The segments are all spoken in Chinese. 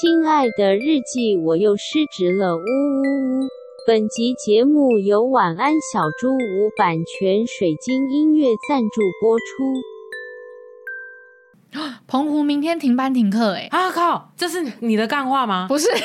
亲爱的日记，我又失职了，呜呜呜！本集节目由晚安小猪屋版权水晶音乐赞助播出。澎湖明天停班停课，哎，啊靠！这是你的干话吗？不是。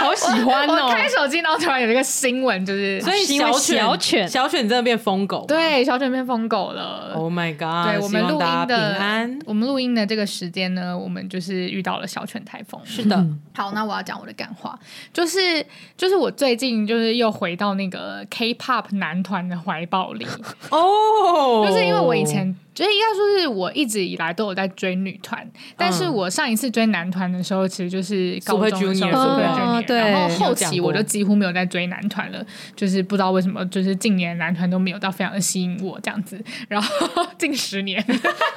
好喜欢哦！我开手机，然后突然有一个新闻，就是所以小犬小犬小犬真的变疯狗，对，小犬变疯狗了。Oh my god！对，我们录音的平安，我们录音的这个时间呢，我们就是遇到了小犬台风。是的，嗯、好，那我要讲我的感话，就是就是我最近就是又回到那个 K-pop 男团的怀抱里哦，就是因为我以前。所以应该说是我一直以来都有在追女团，但是我上一次追男团的时候，其实就是高中的时候，然后后期我就几乎没有在追男团了，就是不知道为什么，就是近年男团都没有到非常的吸引我这样子，然后 近十年，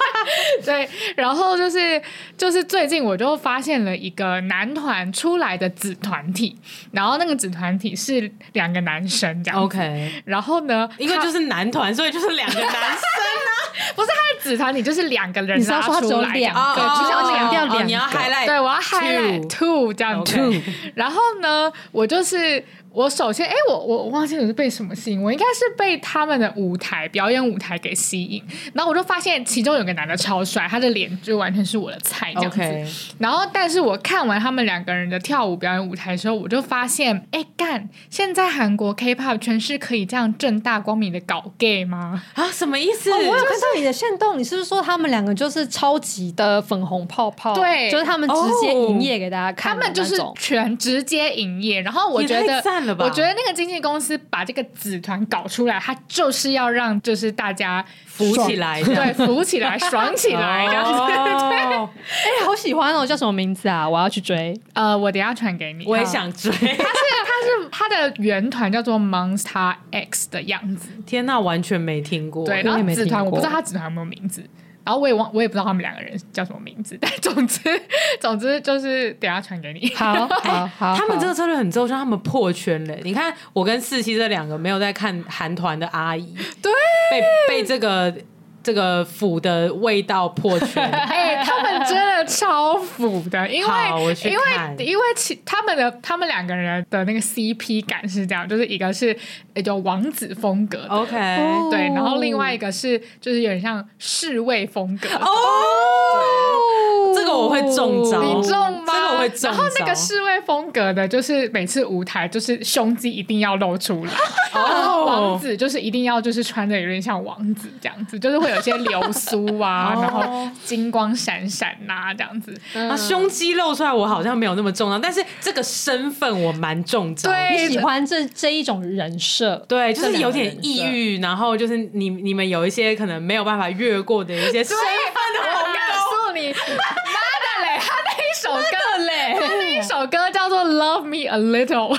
对，然后就是就是最近我就发现了一个男团出来的子团体，然后那个子团体是两个男生这样，OK，然后呢，因为就是男团，所以就是两个男生啊，不是。他的子团你就是两个人拉出来，只有两个，就想强调两个。你要 highlight，对，我要 highlight two 这样子。然后呢，我就是。我首先，哎，我我忘记我是被什么吸引，我应该是被他们的舞台表演舞台给吸引，然后我就发现其中有个男的超帅，他的脸就完全是我的菜这样子。Okay. 然后，但是我看完他们两个人的跳舞表演舞台的时候，我就发现，哎干，现在韩国 K-pop 全是可以这样正大光明的搞 gay 吗？啊，什么意思？哦，我有看到你的线动，你是不是说他们两个就是超级的粉红泡泡？对，就是他们直接营业给大家看，他们就是全直接营业。然后我觉得。我觉得那个经纪公司把这个子团搞出来，他就是要让就是大家浮起来，对，浮起来，爽起来这样子。哎，好喜欢哦！叫什么名字啊？我要去追。呃，我等下传给你。我也想追。他是他是他的原团叫做 Monster X 的样子。天哪，完全没听过。对，然后子团我不知道他子团有没有名字。然后我也忘，我也不知道他们两个人叫什么名字，但总之，总之就是等下传给你。好，好，好。他们这个策略很奏效，他们破圈了。你看，我跟四七这两个没有在看韩团的阿姨，对，被被这个。这个腐的味道破圈，哎、欸，他们真的超腐的，因为因为因为其他们的他们两个人的那个 CP 感是这样，就是一个是有王子风格，OK，对，然后另外一个是就是有点像侍卫风格，哦，这个我会中招，你中吗？这个我会中招。然后那个侍卫风格的，就是每次舞台就是胸肌一定要露出来，然 后王子就是一定要就是穿的有点像王子这样子，就是会。有些流苏啊，然后金光闪闪呐，这样子。啊，胸肌露出来，我好像没有那么重要，但是这个身份我蛮重要。对，你喜欢这这一种人设，对，就是有点抑郁，然后就是你你们有一些可能没有办法越过的一些身份。我告诉你，妈的嘞，他那一首歌嘞，他那一首歌叫做《Love Me a Little》。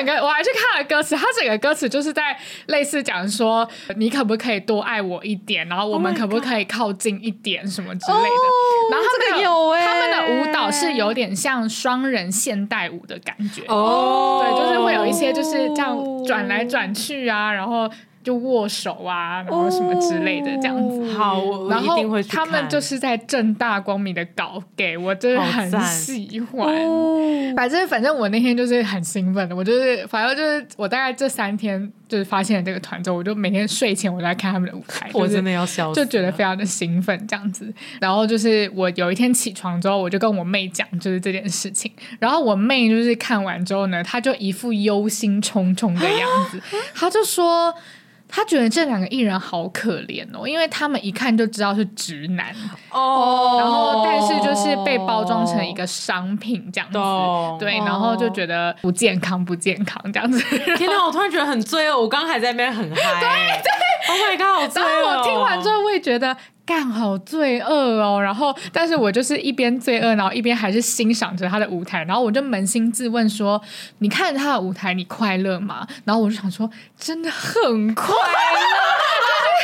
整个我还去看了歌词，他整个歌词就是在类似讲说，你可不可以多爱我一点，然后我们可不可以靠近一点什么之类的。Oh、然后他们有、欸、他们的舞蹈是有点像双人现代舞的感觉哦，oh、对，就是会有一些就是这样转来转去啊，然后。就握手啊，然后什么之类的这样子。好，然后他们就是在正大光明的搞 gay，我真的很喜欢。反正反正我那天就是很兴奋的，我就是反正就是我大概这三天就是发现了这个团之后，我就每天睡前我都在看他们的舞台，我真的要笑，就觉得非常的兴奋这样子。然后就是我有一天起床之后，我就跟我妹讲就是这件事情，然后我妹就是看完之后呢，她就一副忧心忡忡的样子，她就说。他觉得这两个艺人好可怜哦，因为他们一看就知道是直男。哦，然后但是就是被包装成一个商品这样子，哦、对，然后就觉得不健康，不健康这样子。天哪，我突然觉得很罪恶，我刚刚还在那边很嗨，对对，Oh my god，好罪恶。然后我听完之后，会觉得。干好罪恶哦，然后，但是我就是一边罪恶，然后一边还是欣赏着他的舞台，然后我就扪心自问说：你看他的舞台，你快乐吗？然后我就想说，真的很快乐，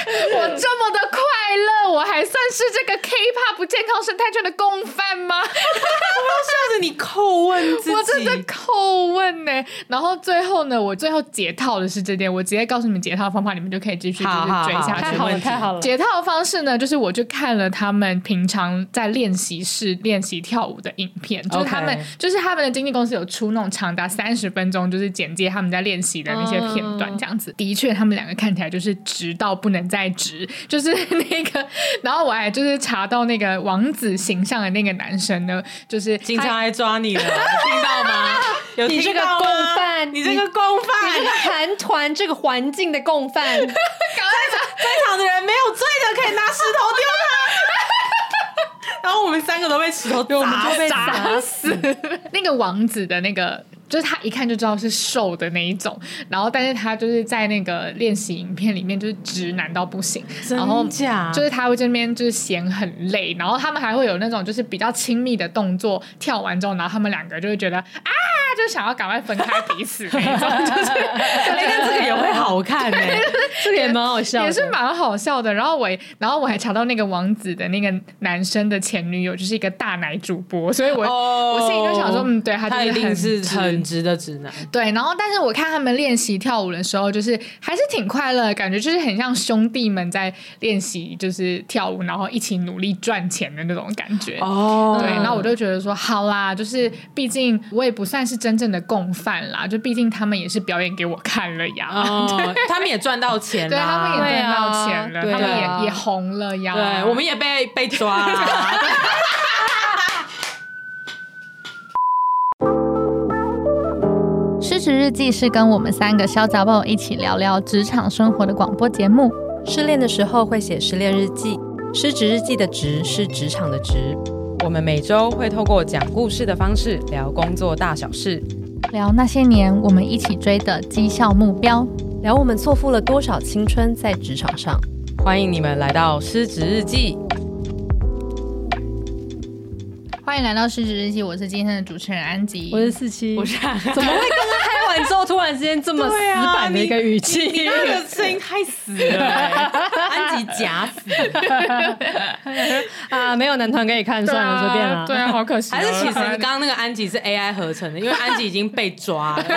我这么的快乐，我还算是这个 K-pop 不健康生态圈的共犯吗？我要笑着你叩问自己，我真的叩问呢、欸。然后最后呢，我最后解套的是这点，我直接告诉你们解套的方法，你们就可以继续就是追下去。太好了，太好了。解套的方式呢，就是我就看了他们平常在练习室练习跳舞的影片，就是他们就是他们的经纪公司有出那种长达三十分钟，就是简介他们在练习的那些片段，这样子。的确，他们两个看起来就是直到不能再直，就是那个。然后我还就是查到那个王子形象的那个男生呢，就是警察来抓你了，听到吗？有？你这个共犯，你这个共犯，你这个韩团这个环境的共犯，在场在场的人没有罪的，可以拿石头丢他。然后我们三个都被石头丢，我们就被砸死。那个王子的那个。就是他一看就知道是瘦的那一种，然后但是他就是在那个练习影片里面就是直男到不行，然后就是他会这边就是嫌很累，然后他们还会有那种就是比较亲密的动作，跳完之后，然后他们两个就会觉得啊，就想要赶快分开彼此那种，就是 这个也会好看哎、欸，这个也蛮好笑的，也是蛮好笑的。然后我然后我还查到那个王子的那个男生的前女友就是一个大奶主播，所以我、oh, 我心里就想说，嗯，对他就是很很。很直的直男，对，然后但是我看他们练习跳舞的时候，就是还是挺快乐的，感觉就是很像兄弟们在练习，就是跳舞，然后一起努力赚钱的那种感觉。哦，对，然后我就觉得说，好啦，就是毕竟我也不算是真正的共犯啦，就毕竟他们也是表演给我看了呀，哦，他们也赚到钱了，对，他们也赚到钱了，他们也也红了呀，对，我们也被被抓了。职日记是跟我们三个小杂宝一起聊聊职场生活的广播节目。失恋的时候会写失恋日记，失职日记的职是职场的职。我们每周会透过讲故事的方式聊工作大小事，聊那些年我们一起追的绩效目标，聊我们错付了多少青春在职场上。欢迎你们来到失职日记。欢迎来到失职日记，我是今天的主持人安吉，我是四七，我是怎么会刚刚开完之后突然之间这么死板的一个语气？你那个声音太死了，安吉假死 啊！没有男团可以看，算了，随便了。对啊，好可惜。还是其实刚刚那个安吉是 AI 合成的，因为安吉已经被抓了。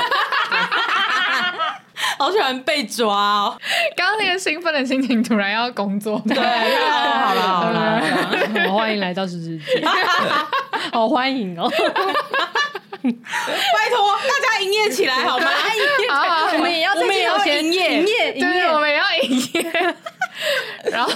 好喜欢被抓哦！刚刚那个兴奋的心情突然要工作，对，好了好了，好欢迎来到失职日记，好欢迎哦！拜托大家营业起来好吗？好，我们也要我们也要营业营业营业，我们也要营业。然后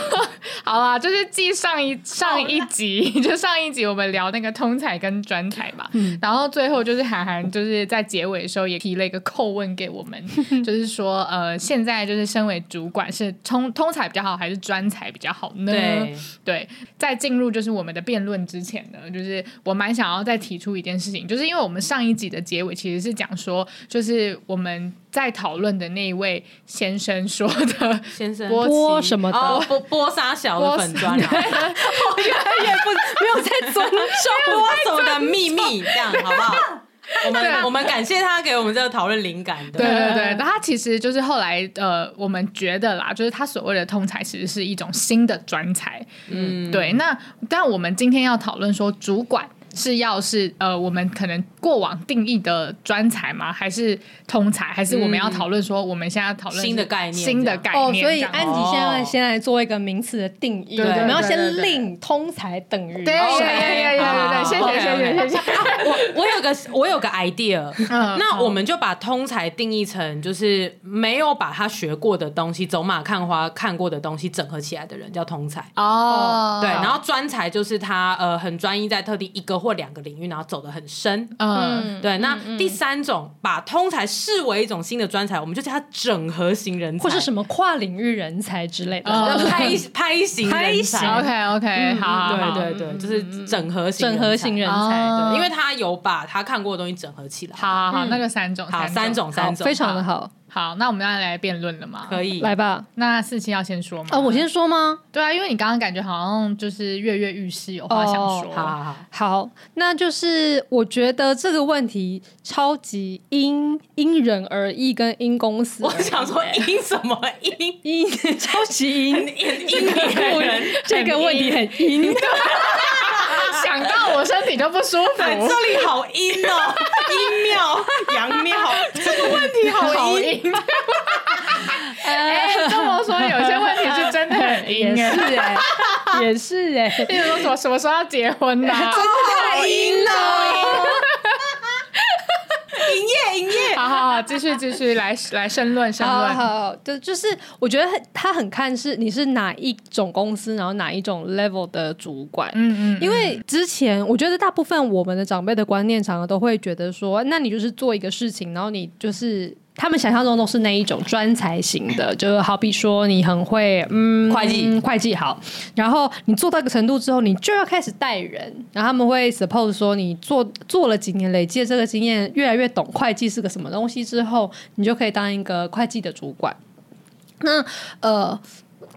好啦，就是继上一上一集，就上一集我们聊那个通才跟专才嘛。嗯、然后最后就是韩寒就是在结尾的时候也提了一个叩问给我们，就是说呃，现在就是身为主管是通通才比较好还是专才比较好呢？对对，在进入就是我们的辩论之前呢，就是我蛮想要再提出一件事情，就是因为我们上一集的结尾其实是讲说，就是我们。在讨论的那一位先生说的，先生播什么的？波波沙小的粉砖啊，我越来越不没有在尊重播什么的秘密，这样好不好？我们我们感谢他给我们这个讨论灵感的。对对对，那他其实就是后来呃，我们觉得啦，就是他所谓的通才，其实是一种新的专才。嗯，对。那但我们今天要讨论说主管。是要是呃，我们可能过往定义的专才吗？还是通才？还是我们要讨论说，我们现在讨论新的概念，新的概念？哦，所以安吉现在先来做一个名词的定义，对，我们要先令通才等于。对对对对对对，谢谢谢谢谢谢。我我有个我有个 idea，那我们就把通才定义成就是没有把他学过的东西走马看花看过的东西整合起来的人叫通才哦。对，然后专才就是他呃很专一在特定一个。或两个领域，然后走得很深。嗯，对。那第三种，把通才视为一种新的专才，我们就叫它整合型人才，或是什么跨领域人才之类的。拍拍型人才。OK OK，好，对对对，就是整合型整合型人才。对，因为他有把他看过的东西整合起来。好好好，那就三种。好，三种三种，非常的好。好，那我们要来辩论了吗？可以，来吧。那四七要先说吗？啊，我先说吗？对啊，因为你刚刚感觉好像就是跃跃欲试，有话想说。好好好，好，那就是我觉得这个问题超级因因人而异，跟因公司。我想说因什么因因 超级因因因人，这个问题很因。想到我身体就不舒服，这里好阴哦，阴庙、阳庙，这个问题好阴。哎，这么说，有些问题是真的很阴，是哎，也是哎。例如说什么什么时候要结婚啊？真的好阴哦。营业，营业，好好好，继续继续来来申论申论。好，好，就就是我觉得他很看是你是哪一种公司，然后哪一种 level 的主管。嗯嗯。因为之前我觉得大部分我们的长辈的观念，常常都会觉得说，那你就是做一个事情，然后你就是。他们想象中都是那一种专才型的，就好比说你很会嗯会计会计好，然后你做到一个程度之后，你就要开始带人，然后他们会 suppose 说你做做了几年，累积这个经验，越来越懂会计是个什么东西之后，你就可以当一个会计的主管。那呃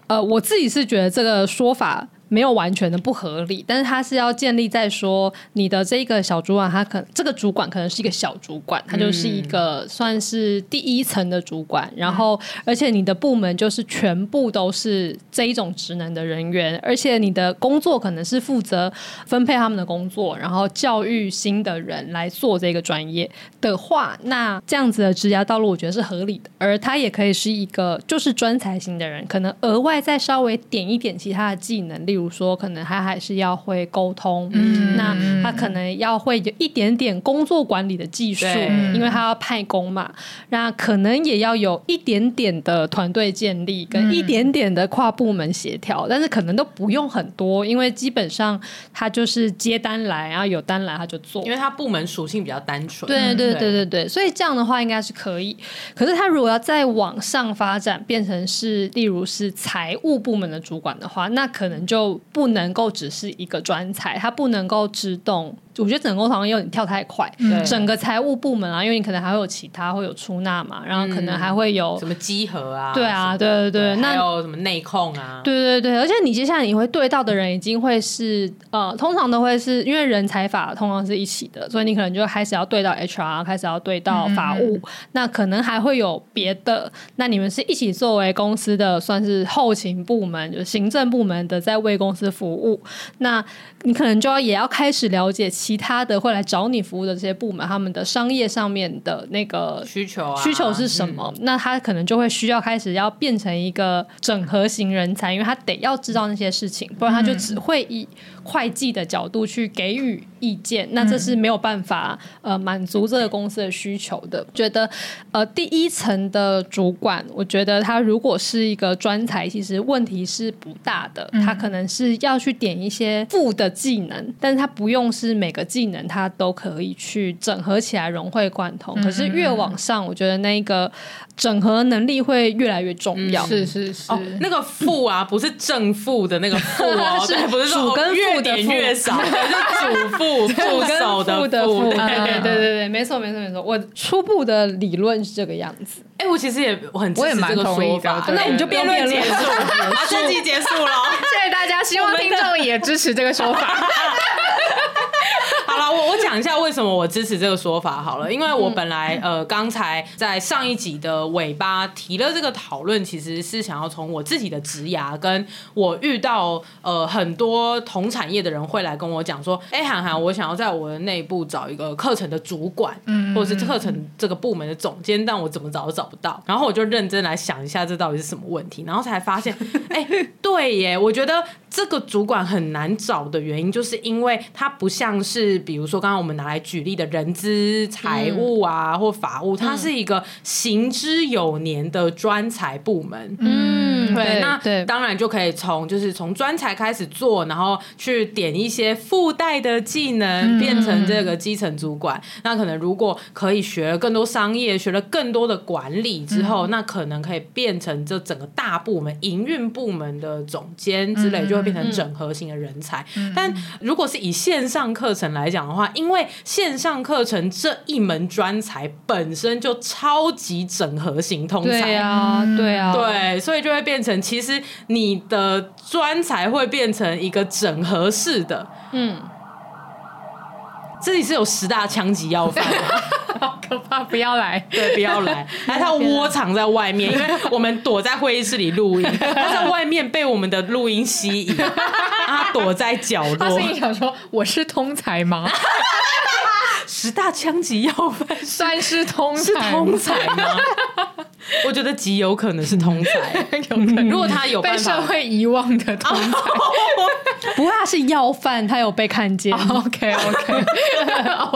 呃，我自己是觉得这个说法。没有完全的不合理，但是他是要建立在说你的这个小主管，他可这个主管可能是一个小主管，他就是一个算是第一层的主管，然后而且你的部门就是全部都是这一种职能的人员，而且你的工作可能是负责分配他们的工作，然后教育新的人来做这个专业的话，那这样子的职涯道路我觉得是合理的，而他也可以是一个就是专才型的人，可能额外再稍微点一点其他的技能，例如说，可能他还是要会沟通，嗯，那他可能要会有一点点工作管理的技术，因为他要派工嘛。那可能也要有一点点的团队建立，跟一点点的跨部门协调，但是可能都不用很多，因为基本上他就是接单来，然后有单来他就做，因为他部门属性比较单纯。对对对对对，所以这样的话应该是可以。可是他如果要再往上发展，变成是例如是财务部门的主管的话，那可能就。不能够只是一个专才，他不能够只懂。我觉得整个工厂有点跳太快，嗯、整个财务部门啊，因为你可能还会有其他会有出纳嘛，然后可能还会有、嗯、什么稽核啊，对啊，对对对，那还有什么内控啊，对对对，而且你接下来你会对到的人已经会是呃，通常都会是因为人才法通常是一起的，所以你可能就开始要对到 HR，开始要对到法务，嗯、那可能还会有别的，那你们是一起作为公司的算是后勤部门，就是行政部门的在为公司服务，那你可能就要也要开始了解。其他的会来找你服务的这些部门，他们的商业上面的那个需求啊，需求是什么？嗯、那他可能就会需要开始要变成一个整合型人才，因为他得要知道那些事情，不然他就只会以会计的角度去给予意见，那这是没有办法呃满足这个公司的需求的。觉得呃第一层的主管，我觉得他如果是一个专才，其实问题是不大的，他可能是要去点一些副的技能，但是他不用是每。个技能，他都可以去整合起来，融会贯通。可是越往上，我觉得那个整合能力会越来越重要。是是是，那个负啊，不是正负的那个负哦，是不是主跟副的越少，是主副副手的负。对对对对，没错没错没错。我初步的理论是这个样子。哎，我其实也我很支持这个说法。那我们就辩论结束，好，这集结束了，谢谢大家。希望听众也支持这个说法。讲一下为什么我支持这个说法好了，因为我本来 呃刚才在上一集的尾巴提了这个讨论，其实是想要从我自己的职涯，跟我遇到呃很多同产业的人会来跟我讲说，哎，涵涵，我想要在我的内部找一个课程的主管，嗯，或者是课程这个部门的总监，但我怎么找都找不到，然后我就认真来想一下这到底是什么问题，然后才发现，哎，对耶，我觉得这个主管很难找的原因，就是因为它不像是。比如说，刚刚我们拿来举例的人资、财务啊，嗯、或法务，它是一个行之有年的专才部门。嗯，对，那对当然就可以从就是从专才开始做，然后去点一些附带的技能，变成这个基层主管。嗯、那可能如果可以学了更多商业，学了更多的管理之后，嗯、那可能可以变成这整个大部门营运部门的总监之类，就就会变成整合型的人才。但如果是以线上课程来讲的话，因为线上课程这一门专才本身就超级整合型通才，对啊，对啊，对，所以就会变成其实你的专才会变成一个整合式的，嗯。这里是有十大枪击要犯，好可怕！不要来，对，不要来。还是他窝藏在外面，因为我们躲在会议室里录音，他在外面被我们的录音吸引，他躲在角落。他心里想说：“我是通才吗？”十大枪击要犯算是通是通才吗？我觉得极有可能是通才，有可能。如果他有被社会遗忘的通才，不过他是要饭，他有被看见。OK OK，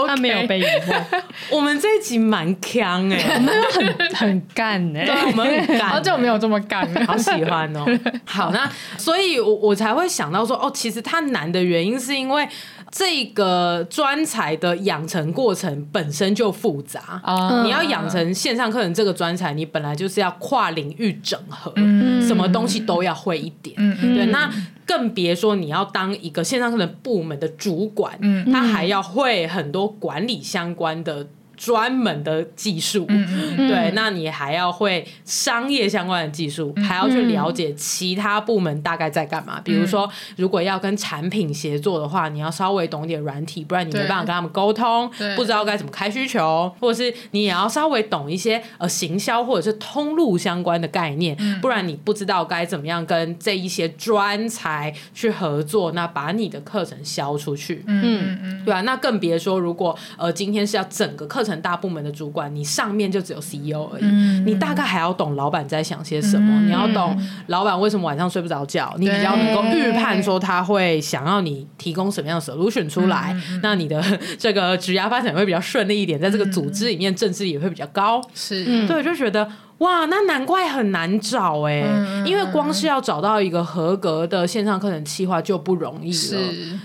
他没有被遗忘。我们这一集蛮强哎，我们很很干哎，对，我们很干，好久没有这么干，好喜欢哦。好，那所以我我才会想到说，哦，其实他难的原因是因为。这个专才的养成过程本身就复杂，uh, 你要养成线上课程这个专才，你本来就是要跨领域整合，嗯、什么东西都要会一点。嗯、对，那更别说你要当一个线上课程部门的主管，嗯、他还要会很多管理相关的。专门的技术，对，那你还要会商业相关的技术，嗯、还要去了解其他部门大概在干嘛。嗯、比如说，如果要跟产品协作的话，你要稍微懂点软体，不然你没办法跟他们沟通，不知道该怎么开需求，或者是你也要稍微懂一些呃行销或者是通路相关的概念，嗯、不然你不知道该怎么样跟这一些专才去合作，那把你的课程销出去，嗯嗯，对吧、啊？那更别说，如果呃今天是要整个课程。大部门的主管，你上面就只有 CEO 而已，嗯、你大概还要懂老板在想些什么，嗯、你要懂老板为什么晚上睡不着觉，嗯、你比较能够预判说他会想要你提供什么样的 solution 出来，嗯、那你的 这个职涯发展会比较顺利一点，在这个组织里面政治也会比较高，是，对，就觉得。哇，那难怪很难找哎，嗯、因为光是要找到一个合格的线上课程企划就不容易了。是，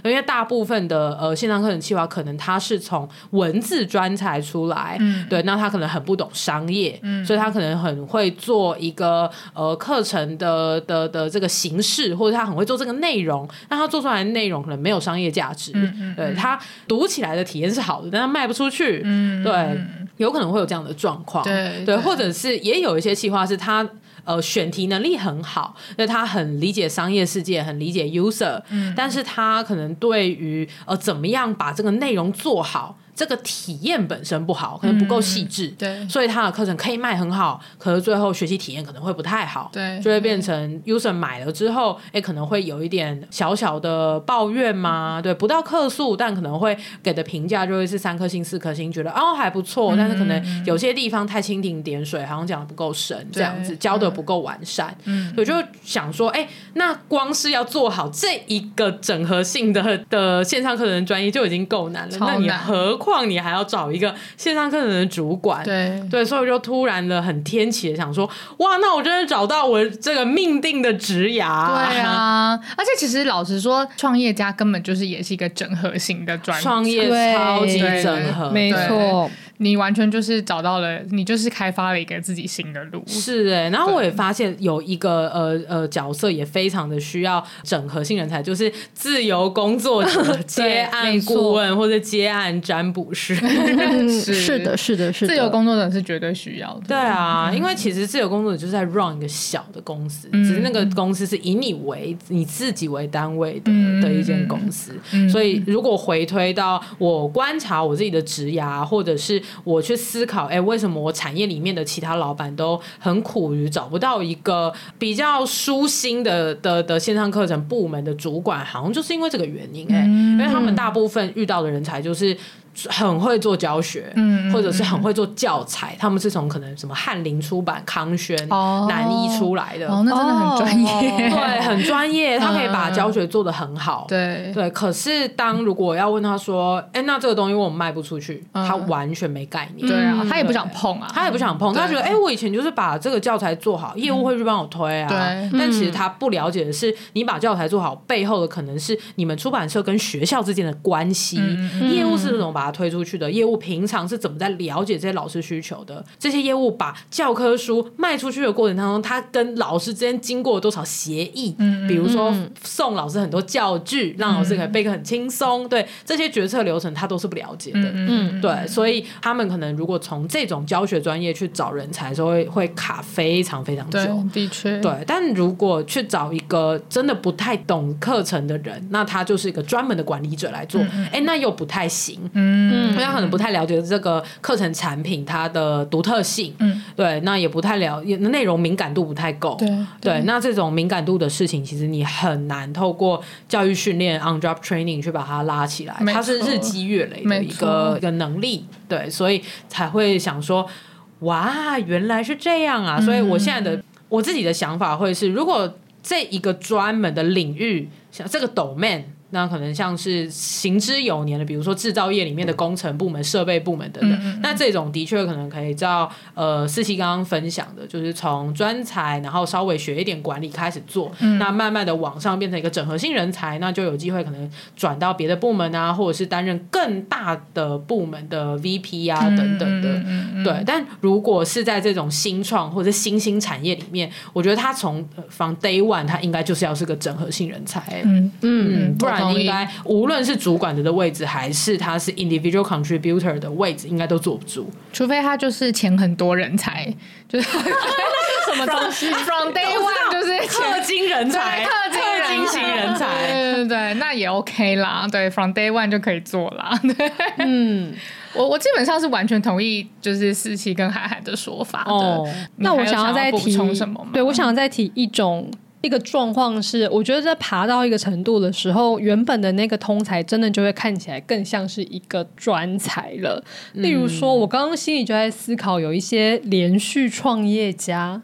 因为大部分的呃线上课程企划可能他是从文字专才出来，嗯、对，那他可能很不懂商业，嗯、所以他可能很会做一个呃课程的的的这个形式，或者他很会做这个内容，但他做出来的内容可能没有商业价值，对，他读起来的体验是好的，但他卖不出去，嗯、对，有可能会有这样的状况，对，对，或者是也有。有一些企划是他呃选题能力很好，那他很理解商业世界，很理解 user，嗯，但是他可能对于呃怎么样把这个内容做好。这个体验本身不好，可能不够细致，嗯、对，所以他的课程可以卖很好，可是最后学习体验可能会不太好，对，就会变成 user 买了之后，哎，可能会有一点小小的抱怨嘛，对，不到客诉，但可能会给的评价就会是三颗星、四颗星，觉得哦还不错，嗯、但是可能有些地方太蜻蜓点水，好像讲的不够深，这样子教的不够完善，嗯，所以就想说，哎，那光是要做好这一个整合性的的线上课程专业就已经够难了，难那你何况你还要找一个线上课程的主管，对。对，所以我就突然的很天启的想说，哇，那我真的找到我这个命定的职涯。对啊，而且其实老实说，创业家根本就是也是一个整合型的专创业，超级整合，没错。你完全就是找到了，你就是开发了一个自己新的路。是哎、欸，然后我也发现有一个呃呃角色也非常的需要整合性人才，就是自由工作者、接案顾问或者接案占卜师。是，是的，是的，是的。自由工作者是绝对需要的。对啊，因为其实自由工作者就是在 run 一个小的公司，嗯、只是那个公司是以你为你自己为单位的、嗯、的一间公司。嗯、所以如果回推到我观察我自己的职涯，或者是我去思考，哎、欸，为什么我产业里面的其他老板都很苦于找不到一个比较舒心的的的线上课程部门的主管，好像就是因为这个原因、欸，哎、嗯，因为他们大部分遇到的人才就是。很会做教学，嗯，或者是很会做教材，嗯、他们是从可能什么翰林出版、康轩、哦、南一出来的，哦，那真的很专业，哦、对，很专业，他可以把教学做得很好，对、嗯、对。可是当如果要问他说，哎，那这个东西我们卖不出去，嗯、他完全没概念，对啊，他也不想碰啊，他也不想碰，他觉得，哎，我以前就是把这个教材做好，业务会去帮我推啊，对。但其实他不了解的是，你把教材做好背后的可能是你们出版社跟学校之间的关系，业务是那种把。把它推出去的业务，平常是怎么在了解这些老师需求的？这些业务把教科书卖出去的过程当中，他跟老师之间经过了多少协议？嗯，比如说送老师很多教具，让老师可以备课很轻松。对，这些决策流程，他都是不了解的。嗯，对，所以他们可能如果从这种教学专业去找人才的时候，会会卡非常非常久。的确，对。但如果去找一个真的不太懂课程的人，那他就是一个专门的管理者来做。哎，那又不太行。嗯，因为他可能不太了解这个课程产品它的独特性。嗯，对。那也不太了解，内容敏感度不太够。对，对。那这种敏感度的事情，其实你很难透过教育训练 on-job training 去把它拉起来。它是日积月累的一个一个能力。对，所以才会想说，哇，原来是这样啊！所以我现在的我自己的想法会是，如果这一个专门的领域，像这个 domain。那可能像是行之有年的，比如说制造业里面的工程部门、设备部门等等。嗯嗯，那这种的确可能可以照呃四期刚刚分享的，就是从专才，然后稍微学一点管理开始做，嗯、那慢慢的往上变成一个整合性人才，那就有机会可能转到别的部门啊，或者是担任更大的部门的 VP 啊等等的。嗯嗯嗯，对，但如果是在这种新创或者新兴产业里面，我觉得他从 from day one 他应该就是要是个整合性人才。嗯嗯，不然。应该无论是主管的的位置，还是他是 individual contributor 的位置，应该都坐不住。除非他就是钱很多人才，就是 什么东西 from day one 就是氪金人才，氪金型人才，对对对，那也 OK 啦。对，from day one 就可以做啦。对，嗯，我我基本上是完全同意，就是思琪跟海海的说法的。哦，那我想要再提什么？对，我想要再提一种。一个状况是，我觉得在爬到一个程度的时候，原本的那个通才真的就会看起来更像是一个专才了。嗯、例如说，我刚刚心里就在思考，有一些连续创业家，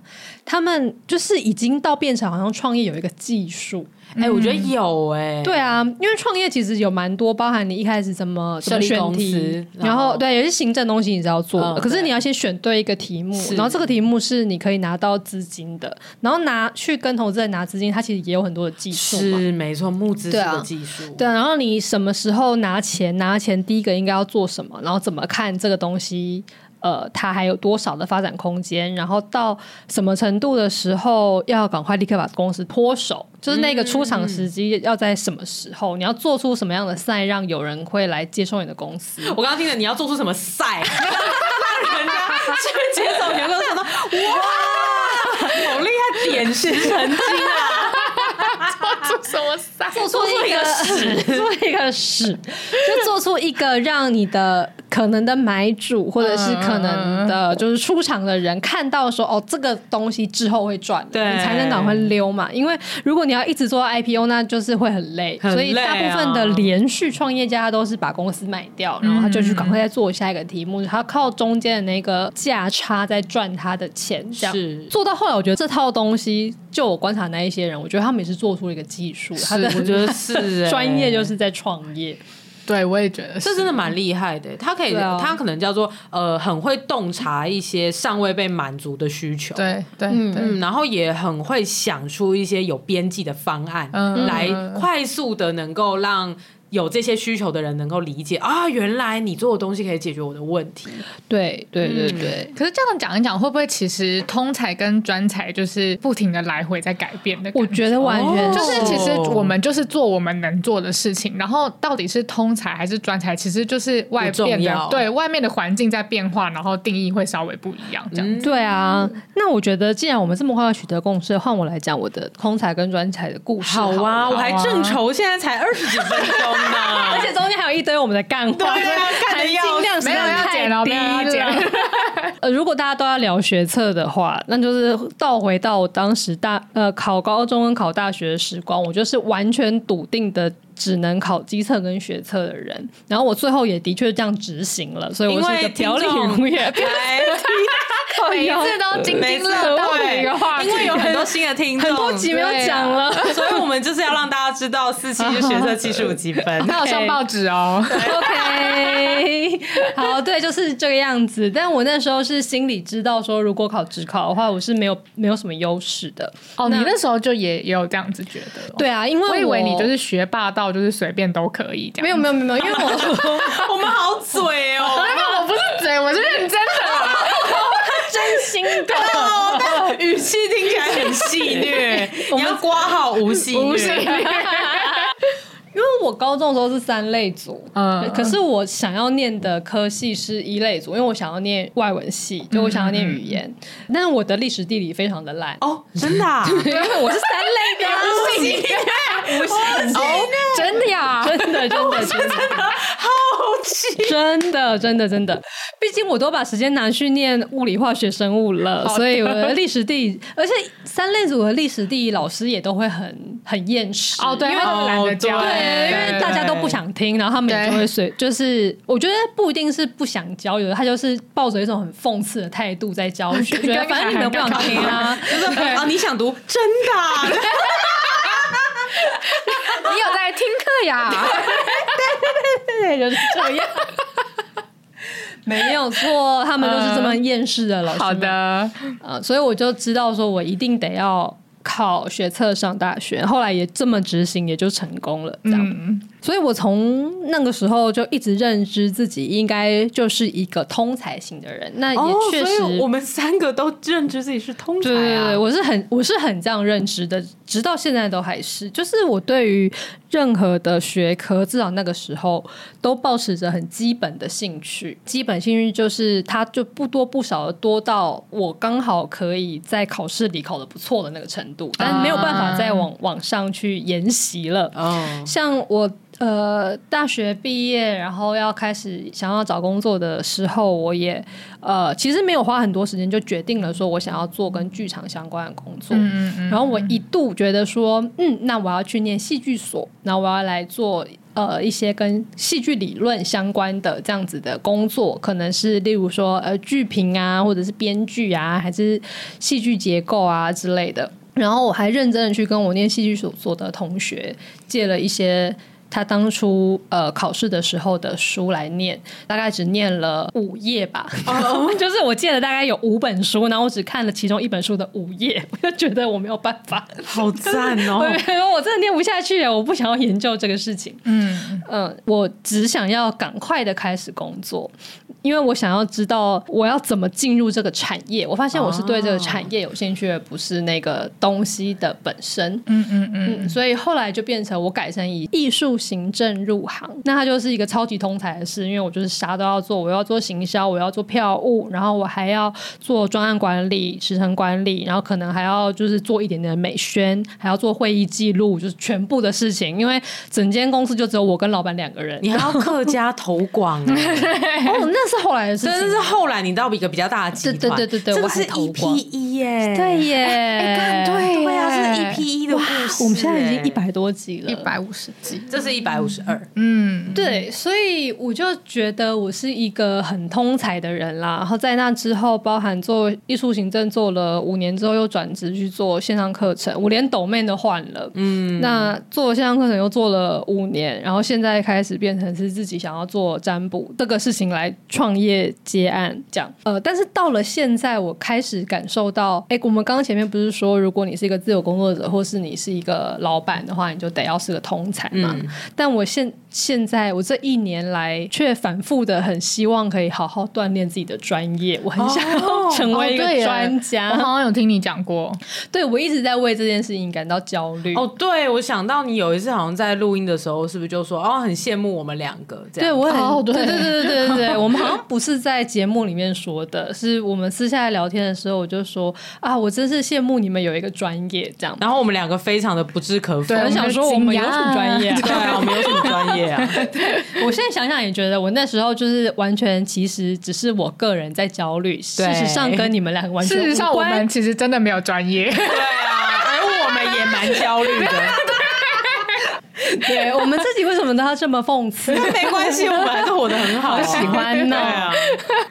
他们就是已经到变成好像创业有一个技术。哎、欸，我觉得有哎、欸，对啊，因为创业其实有蛮多，包含你一开始怎么设立公司，然后对，有些行政东西你是要做的，嗯、可是你要先选对一个题目，然后这个题目是你可以拿到资金的，然后拿去跟投资人拿资金，它其实也有很多的技术，是没错，募资的技术，对啊，然后你什么时候拿钱，拿钱第一个应该要做什么，然后怎么看这个东西。呃，它还有多少的发展空间？然后到什么程度的时候，要赶快立刻把公司脱手？就是那个出场时机要在什么时候？嗯、你要做出什么样的赛，让有人会来接受你的公司？我刚刚听了，你要做出什么赛？让人家去接受你的公司？哇，好厉害，点石成金啊！做出什么赛？做出一个屎，做一个屎，就做出一个让你的。可能的买主或者是可能的，就是出场的人看到说，哦，这个东西之后会赚，对，你才能赶快溜嘛。因为如果你要一直做 IPO，那就是会很累。很累啊。所以大部分的连续创业家都是把公司卖掉，然后他就去赶快再做下一个题目，他靠中间的那个价差在赚他的钱。这样做到后来，我觉得这套东西，就我观察那一些人，我觉得他们也是做出了一个技术，他的我觉得是 专业就是在创业。对，我也觉得这真的蛮厉害的。他可以，啊、他可能叫做呃，很会洞察一些尚未被满足的需求。对对，嗯，嗯，然后也很会想出一些有边际的方案，嗯、来快速的能够让。有这些需求的人能够理解啊，原来你做的东西可以解决我的问题。对对对对。嗯、可是这样讲一讲，会不会其实通才跟专才就是不停的来回在改变的？我觉得完全、哦、就是，其实我们就是做我们能做的事情，然后到底是通才还是专才，其实就是外变的对外面的环境在变化，然后定义会稍微不一样。这样、嗯、对啊。那我觉得，既然我们这么快要取得共识，换我来讲我的通才跟专才的故事好。好啊，我还正愁现在才二十几分钟。而且中间还有一堆我们的干话，对啊，含金量没有要减了，没有要减。呃，如果大家都要聊学测的话，那就是倒回到我当时大呃考高中跟考大学的时光，我就是完全笃定的只能考基测跟学测的人。然后我最后也的确这样执行了，所以我是一个表里如一。每一次都津津乐道的一个话题，因为有很多新的听众，很多集没有讲了，所以我们就是要让大家知道四期就学测七十五积分，他有上报纸哦。OK，好，对，就是这个样子。但我那时候是心里知道说，如果考职考的话，我是没有没有什么优势的。哦，你那时候就也也有这样子觉得？对啊，因为我，以为你就是学霸到就是随便都可以这样。没有没有没有，因为我我们好嘴哦，我不是嘴，我是认真的。语气听起来很戏虐。你要括号无戏谑。因为我高中的时候是三类组，嗯，可是我想要念的科系是一类组，因为我想要念外文系，就我想要念语言，嗯、但是我的历史地理非常的烂。哦，真的、啊，因为我是三类的，无戏真的呀，真的真的真的，真的 好奇，真的真的真的，毕竟我都把时间拿去念物理、化学、生物了，所以我的历史地理，而且三类组的历史地理老师也都会很很厌世。哦，对，因为懒得教。对，因为大家都不想听，然后他们也就会随，就是我觉得不一定是不想教，有的他就是抱着一种很讽刺的态度在教学，觉得反正你们不想听啊，啊，你想读真的？你有在听课呀？对对对对对，就是这样，没有错，他们都是这么厌世的老师。好的，呃，所以我就知道说我一定得要。考学测上大学，后来也这么执行，也就成功了。这样，嗯、所以我从那个时候就一直认知自己应该就是一个通才型的人。那也确实，哦、我们三个都认知自己是通才啊。对对对，我是很我是很这样认知的，直到现在都还是。就是我对于任何的学科，至少那个时候都保持着很基本的兴趣。基本兴趣就是它就不多不少的多到我刚好可以在考试里考的不错的那个程度。但没有办法再往往上去研习了。Oh. 像我呃大学毕业，然后要开始想要找工作的时候，我也呃其实没有花很多时间就决定了说我想要做跟剧场相关的工作。Mm hmm. 然后我一度觉得说，嗯，那我要去念戏剧所，然后我要来做。呃，一些跟戏剧理论相关的这样子的工作，可能是例如说呃剧评啊，或者是编剧啊，还是戏剧结构啊之类的。然后我还认真的去跟我念戏剧所所的同学借了一些。他当初呃考试的时候的书来念，大概只念了五页吧。Oh. 就是我借了大概有五本书，然后我只看了其中一本书的五页，我就觉得我没有办法。好赞哦！我真的念不下去，我不想要研究这个事情。嗯嗯，我只想要赶快的开始工作，因为我想要知道我要怎么进入这个产业。我发现我是对这个产业有兴趣，而不是那个东西的本身。嗯嗯嗯，所以后来就变成我改成以艺术。行政入行，那它就是一个超级通才的事，因为我就是啥都要做，我要做行销，我要做票务，然后我还要做专案管理、时程管理，然后可能还要就是做一点点的美宣，还要做会议记录，就是全部的事情。因为整间公司就只有我跟老板两个人，你还要客家投广哦，那是后来的事情，真的是后来你到一个比较大的集团，对对对对对，我是 EPE 耶，对耶，欸、对对啊，是 EPE 的故事，我们现在已经一百多集了，一百五十集，这是。一百五十二，嗯，对，所以我就觉得我是一个很通才的人啦。然后在那之后，包含做艺术行政做了五年之后，又转职去做线上课程，我连抖妹都换了。嗯，那做线上课程又做了五年，然后现在开始变成是自己想要做占卜这个事情来创业接案这样。呃，但是到了现在，我开始感受到，哎，我们刚刚前面不是说，如果你是一个自由工作者，或是你是一个老板的话，你就得要是个通才嘛。嗯但我现现在我这一年来却反复的很希望可以好好锻炼自己的专业，我很想要成为一个专家。哦哦、我好像有听你讲过，对，我一直在为这件事情感到焦虑。哦，对，我想到你有一次好像在录音的时候，是不是就说哦，很羡慕我们两个这样？对，我很、哦、对对对对对对对，我们好像不是在节目里面说的，是我们私下聊天的时候，我就说啊，我真是羡慕你们有一个专业这样。然后我们两个非常的不置可否，对，很想说我们有什么专业？对啊，我们有什么专业？啊，对，我现在想想也觉得，我那时候就是完全其实只是我个人在焦虑，事实上跟你们两个完全无关。事实上，我们其实真的没有专业，对啊，而我们也蛮焦虑的。对我们自己为什么都要这么讽刺？没关系，我们还是活得很好，喜欢呢。啊、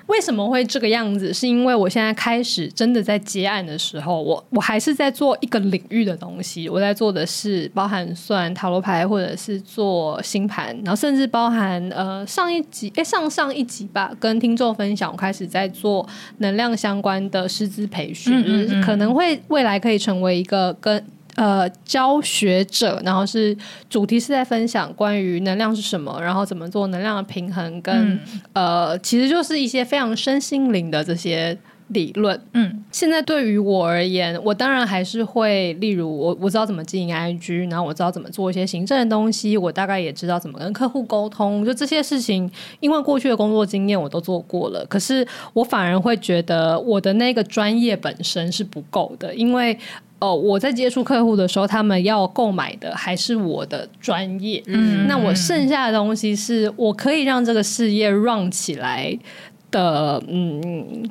为什么会这个样子？是因为我现在开始真的在接案的时候，我我还是在做一个领域的东西。我在做的是包含算塔罗牌，或者是做星盘，然后甚至包含呃上一集哎上上一集吧，跟听众分享，我开始在做能量相关的师资培训，嗯嗯嗯，可能会未来可以成为一个跟。呃，教学者，然后是主题是在分享关于能量是什么，然后怎么做能量的平衡，跟、嗯、呃，其实就是一些非常身心灵的这些理论。嗯，现在对于我而言，我当然还是会，例如我我知道怎么经营 IG，然后我知道怎么做一些行政的东西，我大概也知道怎么跟客户沟通，就这些事情，因为过去的工作经验我都做过了。可是我反而会觉得我的那个专业本身是不够的，因为。哦，我在接触客户的时候，他们要购买的还是我的专业。嗯，那我剩下的东西是我可以让这个事业 run 起来的，嗯，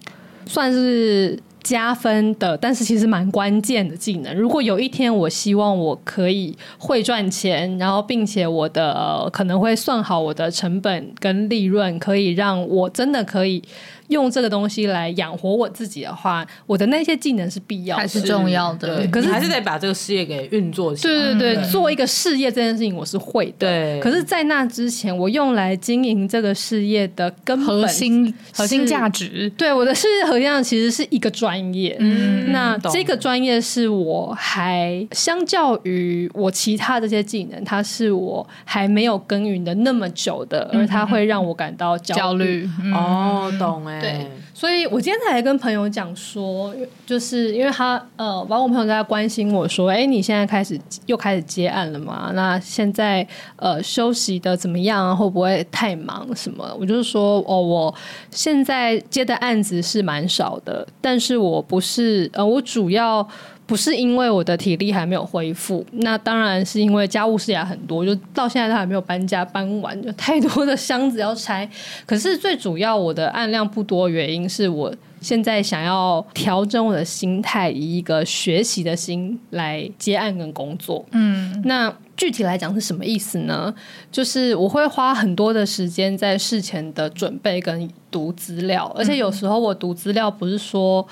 算是加分的，但是其实蛮关键的技能。如果有一天我希望我可以会赚钱，然后并且我的、可能会算好我的成本跟利润，可以让我真的可以。用这个东西来养活我自己的话，我的那些技能是必要的，还是重要的。对，可是还是得把这个事业给运作起来。对对对，做一个事业这件事情我是会的。对，可是，在那之前，我用来经营这个事业的根本核心核心价值，对我的事业核心价值其实是一个专业。嗯，那这个专业是我还相较于我其他这些技能，它是我还没有耕耘的那么久的，而它会让我感到焦虑。哦，懂哎。对，所以我今天才跟朋友讲说，就是因为他呃，包括我朋友在关心我说，哎，你现在开始又开始接案了嘛？那现在呃休息的怎么样？会不会太忙什么？我就是说，哦，我现在接的案子是蛮少的，但是我不是呃，我主要。不是因为我的体力还没有恢复，那当然是因为家务事也很多，就到现在都还没有搬家搬完，就太多的箱子要拆。可是最主要我的案量不多，原因是我现在想要调整我的心态，以一个学习的心来接案跟工作。嗯，那具体来讲是什么意思呢？就是我会花很多的时间在事前的准备跟读资料，而且有时候我读资料不是说。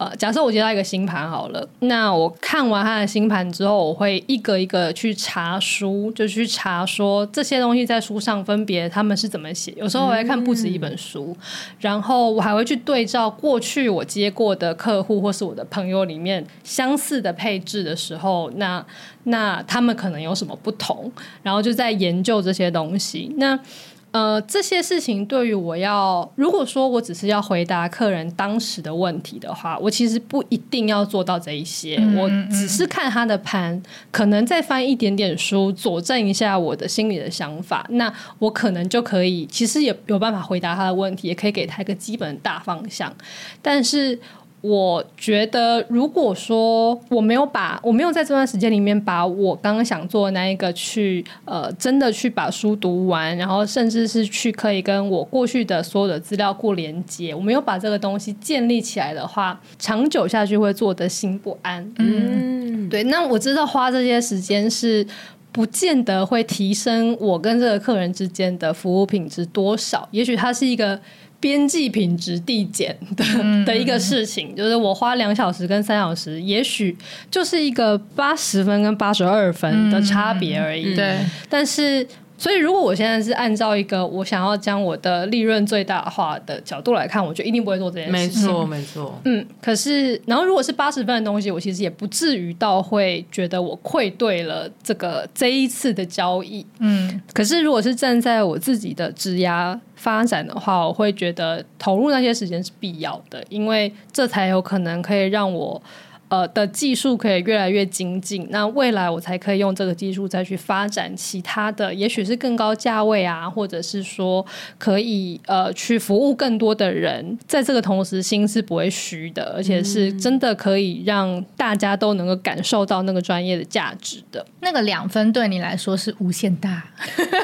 呃，假设我接到一个星盘好了，那我看完他的星盘之后，我会一个一个去查书，就去查说这些东西在书上分别他们是怎么写。有时候我会看不止一本书，嗯、然后我还会去对照过去我接过的客户或是我的朋友里面相似的配置的时候，那那他们可能有什么不同，然后就在研究这些东西。那呃，这些事情对于我要，如果说我只是要回答客人当时的问题的话，我其实不一定要做到这一些。嗯、我只是看他的盘，可能再翻一点点书，佐证一下我的心里的想法，那我可能就可以，其实也有办法回答他的问题，也可以给他一个基本的大方向，但是。我觉得，如果说我没有把我没有在这段时间里面把我刚刚想做的那一个去呃，真的去把书读完，然后甚至是去可以跟我过去的所有的资料库连接，我没有把这个东西建立起来的话，长久下去会做得心不安。嗯，对。那我知道花这些时间是不见得会提升我跟这个客人之间的服务品质多少，也许它是一个。边际品质递减的的一个事情，就是我花两小时跟三小时，也许就是一个八十分跟八十二分的差别而已。对，但是。所以，如果我现在是按照一个我想要将我的利润最大化的角度来看，我就一定不会做这件事情。没错，没错。嗯，可是，然后如果是八十分的东西，我其实也不至于到会觉得我愧对了这个这一次的交易。嗯，可是如果是站在我自己的质押发展的话，我会觉得投入那些时间是必要的，因为这才有可能可以让我。呃的技术可以越来越精进，那未来我才可以用这个技术再去发展其他的，也许是更高价位啊，或者是说可以呃去服务更多的人，在这个同时心是不会虚的，而且是真的可以让大家都能够感受到那个专业的价值的。那个两分对你来说是无限大，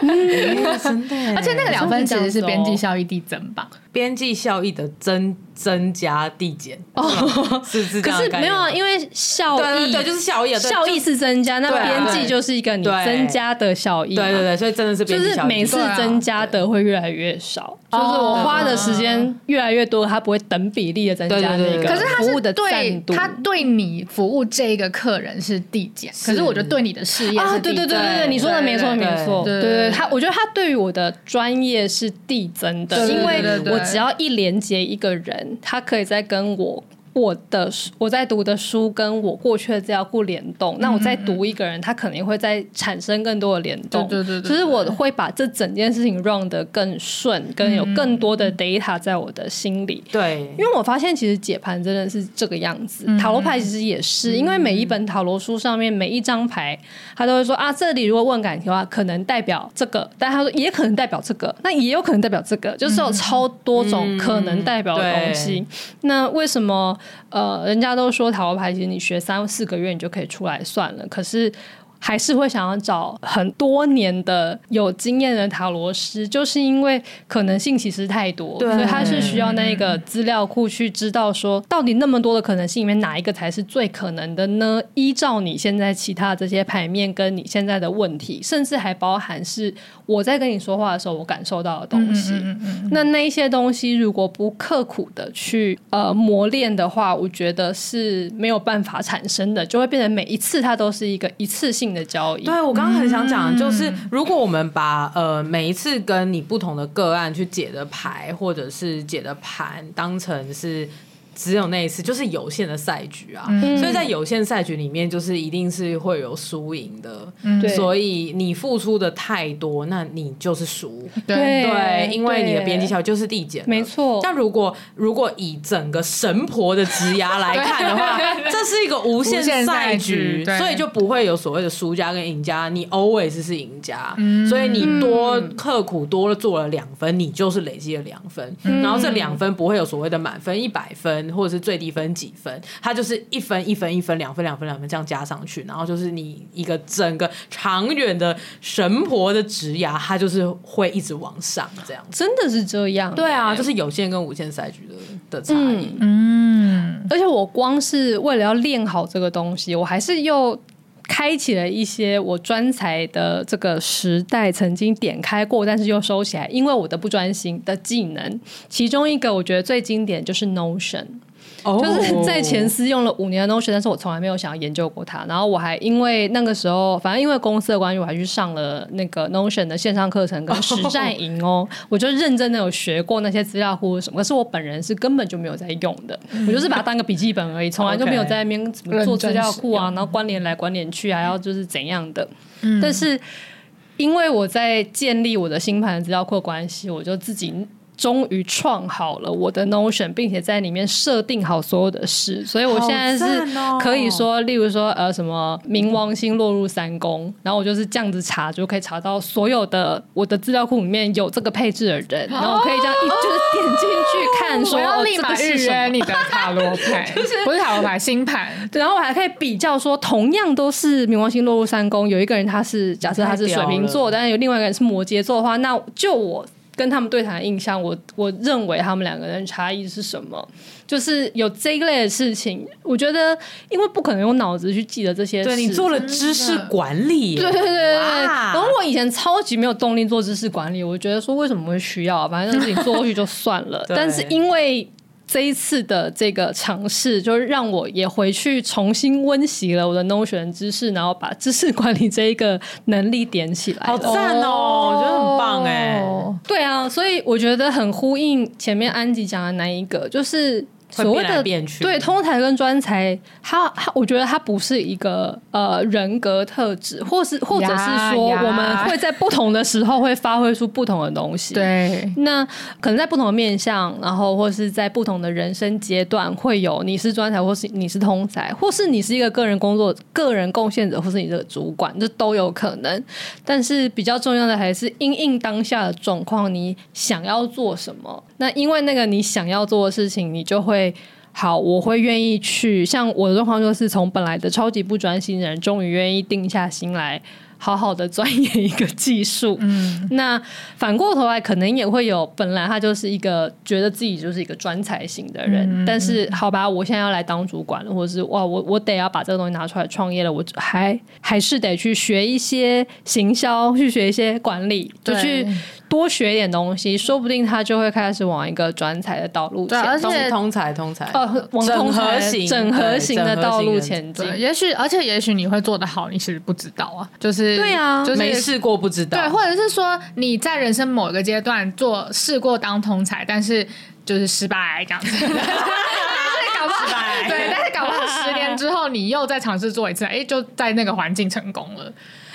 嗯、真的，而且那个两分其实是边际效益递增吧。边际效益的增增加递减。哦，是是这样。可是没有啊，因为效益对对对，就是效益，效益是增加，那边际就是一个你增加的效益。对对对，所以真的是就是每次增加的会越来越少，就是我花的时间越来越多，它不会等比例的增加那个。可是它服务的对，他对你服务这个客人是递减，可是我觉得对你的事业啊，对对对对对，你说的没错没错，对对，他我觉得他对于我的专业是递增的，因为我只要一连接一个人，他可以再跟我。我的我在读的书跟我过去的资料库联动，那我再读一个人，他肯定会再产生更多的联动。对对对，就是我会把这整件事情 run 得更顺，跟有更多的 data 在我的心里。对，因为我发现其实解盘真的是这个样子，塔罗牌其实也是，因为每一本塔罗书上面每一张牌，他都会说啊，这里如果问感情的话，可能代表这个，但他说也可能代表这个，那也有可能代表这个，就是有超多种可能代表的东西。那为什么？呃，人家都说塔罗牌，其实你学三四个月你就可以出来算了。可是。还是会想要找很多年的有经验的塔罗师，就是因为可能性其实太多，所以他是需要那个资料库去知道说，到底那么多的可能性里面哪一个才是最可能的呢？依照你现在其他这些牌面跟你现在的问题，甚至还包含是我在跟你说话的时候我感受到的东西。嗯嗯嗯嗯、那那一些东西如果不刻苦的去呃磨练的话，我觉得是没有办法产生的，就会变成每一次它都是一个一次性的交易。对，我刚刚很想讲，就是如果我们把呃每一次跟你不同的个案去解的牌，或者是解的盘当成是。只有那一次，就是有限的赛局啊，嗯、所以在有限赛局里面，就是一定是会有输赢的。嗯、所以你付出的太多，那你就是输。对对，因为你的边际效就是递减。没错。但如果如果以整个神婆的职涯来看的话，这是一个无限赛局，所以就不会有所谓的输家跟赢家，你 always 是赢家。嗯、所以你多刻苦多了做了两分，你就是累积了两分，嗯、然后这两分不会有所谓的满分一百分。或者是最低分几分，它就是一分一分一分两分两分两分这样加上去，然后就是你一个整个长远的神婆的职涯，它就是会一直往上这样。真的是这样？对啊，就是有限跟无限赛局的的差异。嗯，嗯，而且我光是为了要练好这个东西，我还是又开启了一些我专才的这个时代曾经点开过，但是又收起来，因为我的不专心的技能。其中一个我觉得最经典就是 Notion。就是在前司用了五年的 Notion，但是我从来没有想要研究过它。然后我还因为那个时候，反正因为公司的关系，我还去上了那个 Notion 的线上课程跟实 战营哦。我就认真的有学过那些资料库什么，可是我本人是根本就没有在用的。我就是把它当个笔记本而已，从来就没有在那边怎么做资料库啊，然后关联来关联去，还要就是怎样的。但是因为我在建立我的星盘资料库关系，我就自己。终于创好了我的 Notion，并且在里面设定好所有的事，所以我现在是可以说，例如说呃什么冥王星落入三宫，然后我就是这样子查，就可以查到所有的我的资料库里面有这个配置的人，然后我可以这样一就是点进去看，说我要立马预约你的塔罗牌，不是塔罗牌星盘，然后我还可以比较说，同样都是冥王星落入三宫，有一个人他是假设他是水瓶座，但是有另外一个人是摩羯座的话，那就我。跟他们对谈的印象，我我认为他们两个人差异是什么？就是有这一类的事情，我觉得因为不可能用脑子去记得这些事。对，你做了知识管理，对对对然后我以前超级没有动力做知识管理，我觉得说为什么会需要？反正自己做过去就算了。但是因为。这一次的这个尝试，就是让我也回去重新温习了我的 Notion 知识，然后把知识管理这一个能力点起来。好赞哦，哦我觉得很棒哎。对啊，所以我觉得很呼应前面安吉讲的那一个，就是。所谓的对通才跟专才，他他我觉得他不是一个呃人格特质，或是或者是说我们会在不同的时候会发挥出不同的东西。对，那可能在不同的面向，然后或是在不同的人生阶段，会有你是专才，或是你是通才，或是你是一个个人工作、个人贡献者，或是你这个主管，这都有可能。但是比较重要的还是因应当下的状况，你想要做什么？那因为那个你想要做的事情，你就会好，我会愿意去。像我的状况就是从本来的超级不专心的人，终于愿意定下心来好好的钻研一个技术。嗯，那反过头来，可能也会有本来他就是一个觉得自己就是一个专才型的人，嗯、但是好吧，我现在要来当主管了，或者是哇，我我得要把这个东西拿出来创业了，我还还是得去学一些行销，去学一些管理，就去。多学点东西，说不定他就会开始往一个专才的道路前且通才通才哦，往整合型整合型的道路前进。也许，而且也许你会做得好，你其实不知道啊。就是对啊，就是没试过不知道。对，或者是说你在人生某一个阶段做试过当通才，但是就是失败这样子。搞不好，对，但是搞不好十年之后你又再尝试做一次，哎，就在那个环境成功了。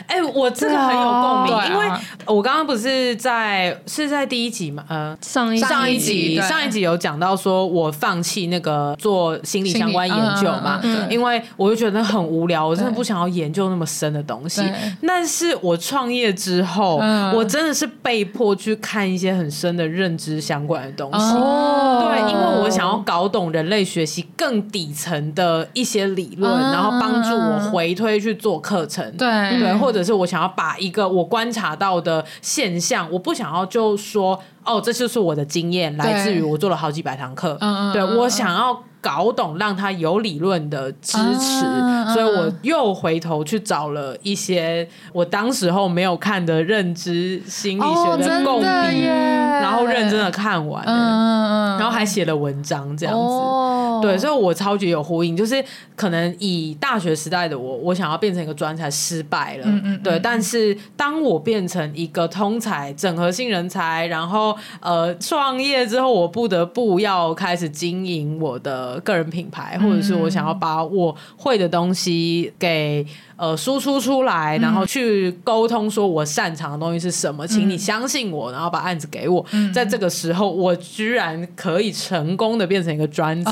哎、欸，我这个很有共鸣，因为我刚刚不是在是在第一集嘛，呃，上一上一集上一集有讲到说我放弃那个做心理相关研究嘛，嗯、因为我就觉得很无聊，我真的不想要研究那么深的东西。但是我创业之后，嗯、我真的是被迫去看一些很深的认知相关的东西。哦、对，因为我想要搞懂人类学习更底层的一些理论，嗯、然后帮助我回推去做课程。对。对，或或者是我想要把一个我观察到的现象，我不想要就说哦，这就是我的经验，来自于我做了好几百堂课。嗯，对，我想要搞懂，让他有理论的支持，所以我又回头去找了一些我当时候没有看的认知心理学的共笔，然后认真的看完，嗯，然后还写了文章这样子。对，所以我超级有呼应，就是可能以大学时代的我，我想要变成一个专才失败了，嗯嗯嗯对。但是当我变成一个通才、整合性人才，然后呃创业之后，我不得不要开始经营我的个人品牌，或者是我想要把我会的东西给呃输出出来，然后去沟通说我擅长的东西是什么，请你相信我，然后把案子给我。在这个时候，我居然可以成功的变成一个专才。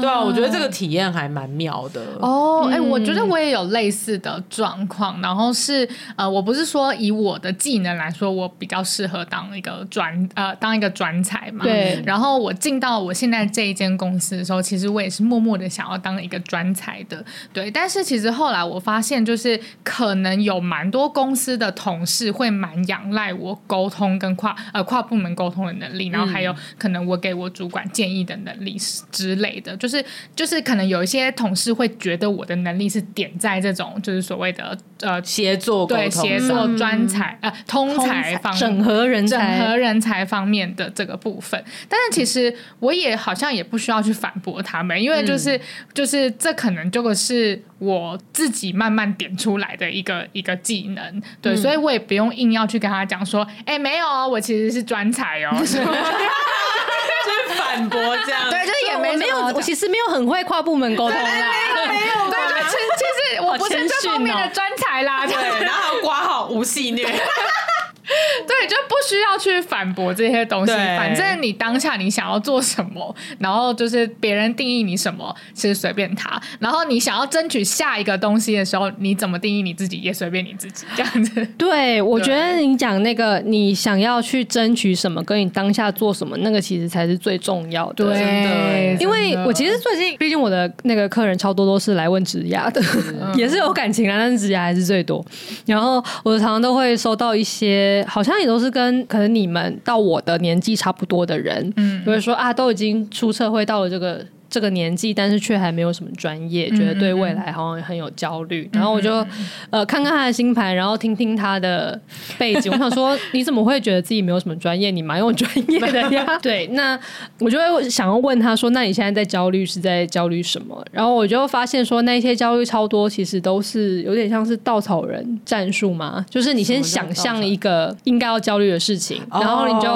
对啊，我觉得这个体验还蛮妙的哦。哎、欸，我觉得我也有类似的状况。然后是呃，我不是说以我的技能来说，我比较适合当一个专呃当一个专才嘛。对。然后我进到我现在这一间公司的时候，其实我也是默默的想要当一个专才的。对。但是其实后来我发现，就是可能有蛮多公司的同事会蛮仰赖我沟通跟跨呃跨部门沟通的能力，然后还有可能我给我主管建议的能力之类的，就是就是可能有一些同事会觉得我的能力是点在这种就是所谓的呃协作对协作专才呃通才方面整合人才整合人才方面的这个部分，但是其实我也好像也不需要去反驳他们，因为就是、嗯、就是这可能这个是我自己慢慢点出来的一个一个技能，对，嗯、所以我也不用硬要去跟他讲说，哎、欸，没有哦，我其实是专才哦。就是反驳这样，对，就是也没没有，我其实没有很会跨部门沟通啦，没有，没有，对，其实其实我不是这方面的专才啦，对，然后挂号无戏谑。对，就不需要去反驳这些东西。反正你当下你想要做什么，然后就是别人定义你什么，其实随便他。然后你想要争取下一个东西的时候，你怎么定义你自己也随便你自己这样子。对，我觉得你讲那个你想要去争取什么，跟你当下做什么，那个其实才是最重要的。对，因为我其实最近，毕竟我的那个客人超多都是来问职涯的，嗯、也是有感情啊，但是职涯还是最多。然后我常常都会收到一些好像。也都是跟可能你们到我的年纪差不多的人，嗯，比如说啊，都已经出社会到了这个。这个年纪，但是却还没有什么专业，嗯、觉得对未来好像很有焦虑。嗯、然后我就、嗯、呃看看他的星盘，然后听听他的背景。我想 说，你怎么会觉得自己没有什么专业？你蛮有专业的呀。对，那我就会想要问他说：“那你现在在焦虑是在焦虑什么？”然后我就发现说，那些焦虑超多，其实都是有点像是稻草人战术嘛。就是你先想象一个应该要焦虑的事情，然后你就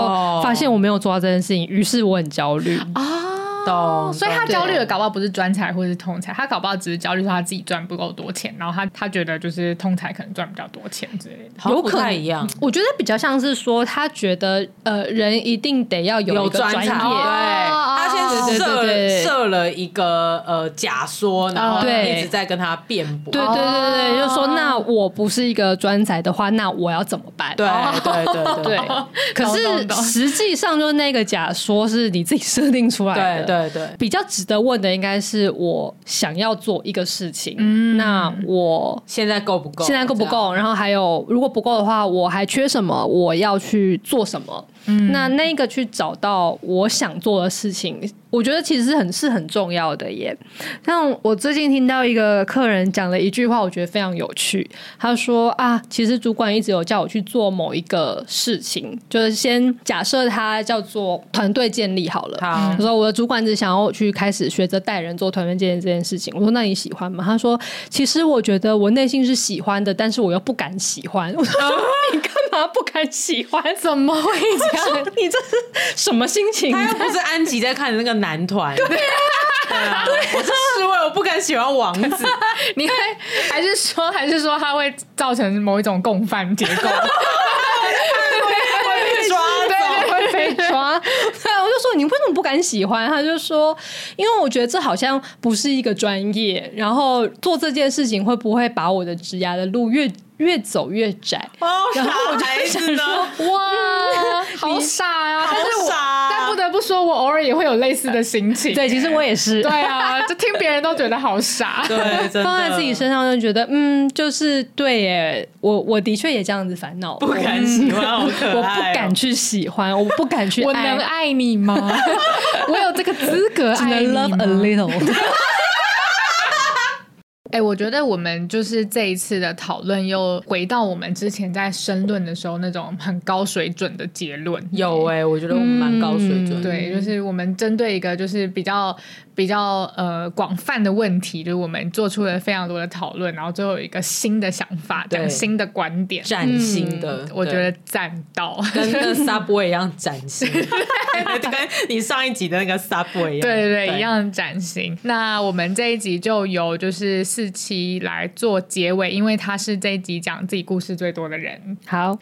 发现我没有做到这件事情，于是我很焦虑啊。懂，所以他焦虑的搞不好不是专才或是通才，他搞不好只是焦虑说他自己赚不够多钱，然后他他觉得就是通才可能赚比较多钱之类的，有可能。一样。我觉得比较像是说他觉得呃人一定得要有一个专业，对，他先设设了一个呃假说，然后一直在跟他辩驳，对对对对对，就说那我不是一个专才的话，那我要怎么办？对对对 对，可是实际上就是那个假说是你自己设定出来的。对对，比较值得问的应该是我想要做一个事情，嗯，那我现在够不够？现在够不够？然后还有，如果不够的话，我还缺什么？我要去做什么？嗯，那那个去找到我想做的事情，我觉得其实很是很重要的耶。像我最近听到一个客人讲了一句话，我觉得非常有趣。他说啊，其实主管一直有叫我去做某一个事情，就是先假设他叫做团队建立好了。好，我说我的主管只想要我去开始学着带人做团队建立这件事情。我说那你喜欢吗？他说其实我觉得我内心是喜欢的，但是我又不敢喜欢。我说 你干嘛不敢喜欢？怎么会？你这是什么心情？他又不是安吉在看的那个男团。对啊，我是侍卫，我不敢喜欢王子。你会还是说，还是说他会造成某一种共犯结构？会被抓，对，会被抓。对，我就说你为什么不敢喜欢？他就说，因为我觉得这好像不是一个专业，然后做这件事情会不会把我的职涯的路越越走越窄，哦、然后我就想说，哇，好傻呀、啊！好傻、啊。但不得不说，我偶尔也会有类似的心情。对，其实我也是。对啊，就听别人都觉得好傻。对，放在自己身上就觉得，嗯，就是对耶。我我的确也这样子烦恼，不敢喜欢。我不敢去喜欢，我不敢去爱。我能爱你吗？我有这个资格爱你吗？Love a little。哎、欸，我觉得我们就是这一次的讨论，又回到我们之前在申论的时候那种很高水准的结论。有哎、欸，我觉得我们蛮高水准、嗯。对，就是我们针对一个就是比较比较呃广泛的问题，就是我们做出了非常多的讨论，然后最后有一个新的想法，讲新的观点，崭新的，我觉得赞到，跟那个 Subway 一样崭新，跟你上一集的那个 Subway 一样，对对对，对一样崭新。那我们这一集就由就是四期来做结尾，因为他是这一集讲自己故事最多的人。好。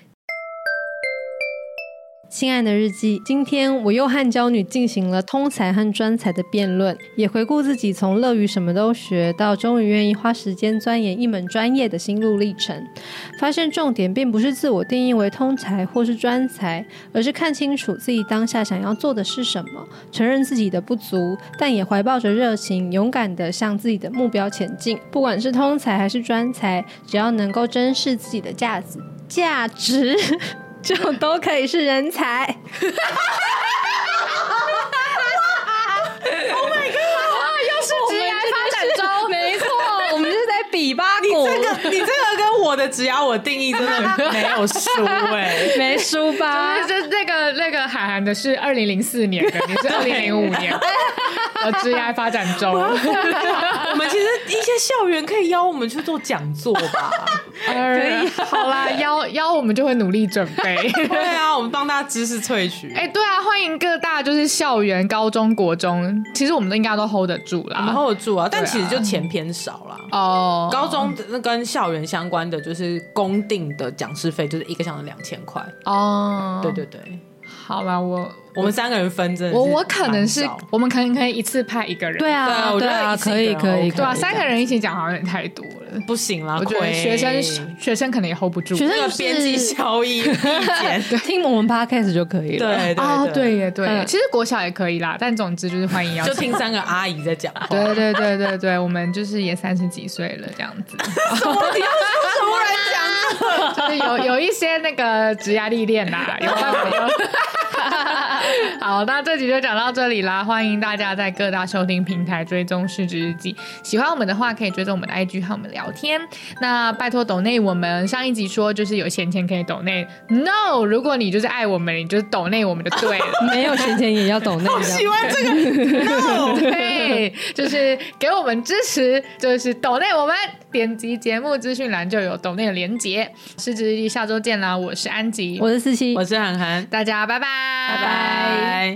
亲爱的日记，今天我又和娇女进行了通才和专才的辩论，也回顾自己从乐于什么都学到终于愿意花时间钻研一门专业的心路历程。发现重点并不是自我定义为通才或是专才，而是看清楚自己当下想要做的是什么，承认自己的不足，但也怀抱着热情，勇敢地向自己的目标前进。不管是通才还是专才，只要能够珍视自己的价值，价值。就都可以是人才。Oh my god！又是职涯发展中，没错，我们就是在比八股。你这个，你这个跟我的职涯我定义真的没有输哎、欸，没输吧？就是那个那个海涵的是二零零四年的，你是二零零五年。我职业发展中，我们其实一些校园可以邀我们去做讲座吧？可以，好啦，邀邀我们就会努力准备。对啊，我们帮大家知识萃取。哎、欸，对啊，欢迎各大就是校园、高中国中，其实我们都应该都 hold 得住啦，我们 hold 得住啊。但其实就钱偏少啦。哦、啊，高中那跟校园相关的就是公定的讲师费，就是一个小时两千块。哦，对对对，好啦，我。我们三个人分着，我我可能是我们可能可以一次派一个人。对啊，我觉得可以可以。对啊，三个人一起讲好像有点太多了，不行啦。我觉得学生学生可能也 hold 不住。学生边际效益 意见，听我们 podcast 就可以了。对啊，对耶对。其实国小也可以啦，但总之就是欢迎邀请。就听三个阿姨在讲。对对对对对，我们就是也三十几岁了这样子。什么？你要说什么来讲？就是有有一些那个职业历练啦，有办法有。好，那这集就讲到这里啦。欢迎大家在各大收听平台追踪市值日记。喜欢我们的话，可以追踪我们的 IG 和我们聊天。那拜托抖内，我们上一集说就是有闲钱可以抖内。No，如果你就是爱我们，你就是抖内我们就对了。没有闲钱也要抖内。我喜欢这个。No，对，就是给我们支持，就是抖内我们。点击节目资讯栏就有抖内的连结。失职日记下周见啦！我是安吉，我是四七，我是涵涵，大家拜拜，拜拜。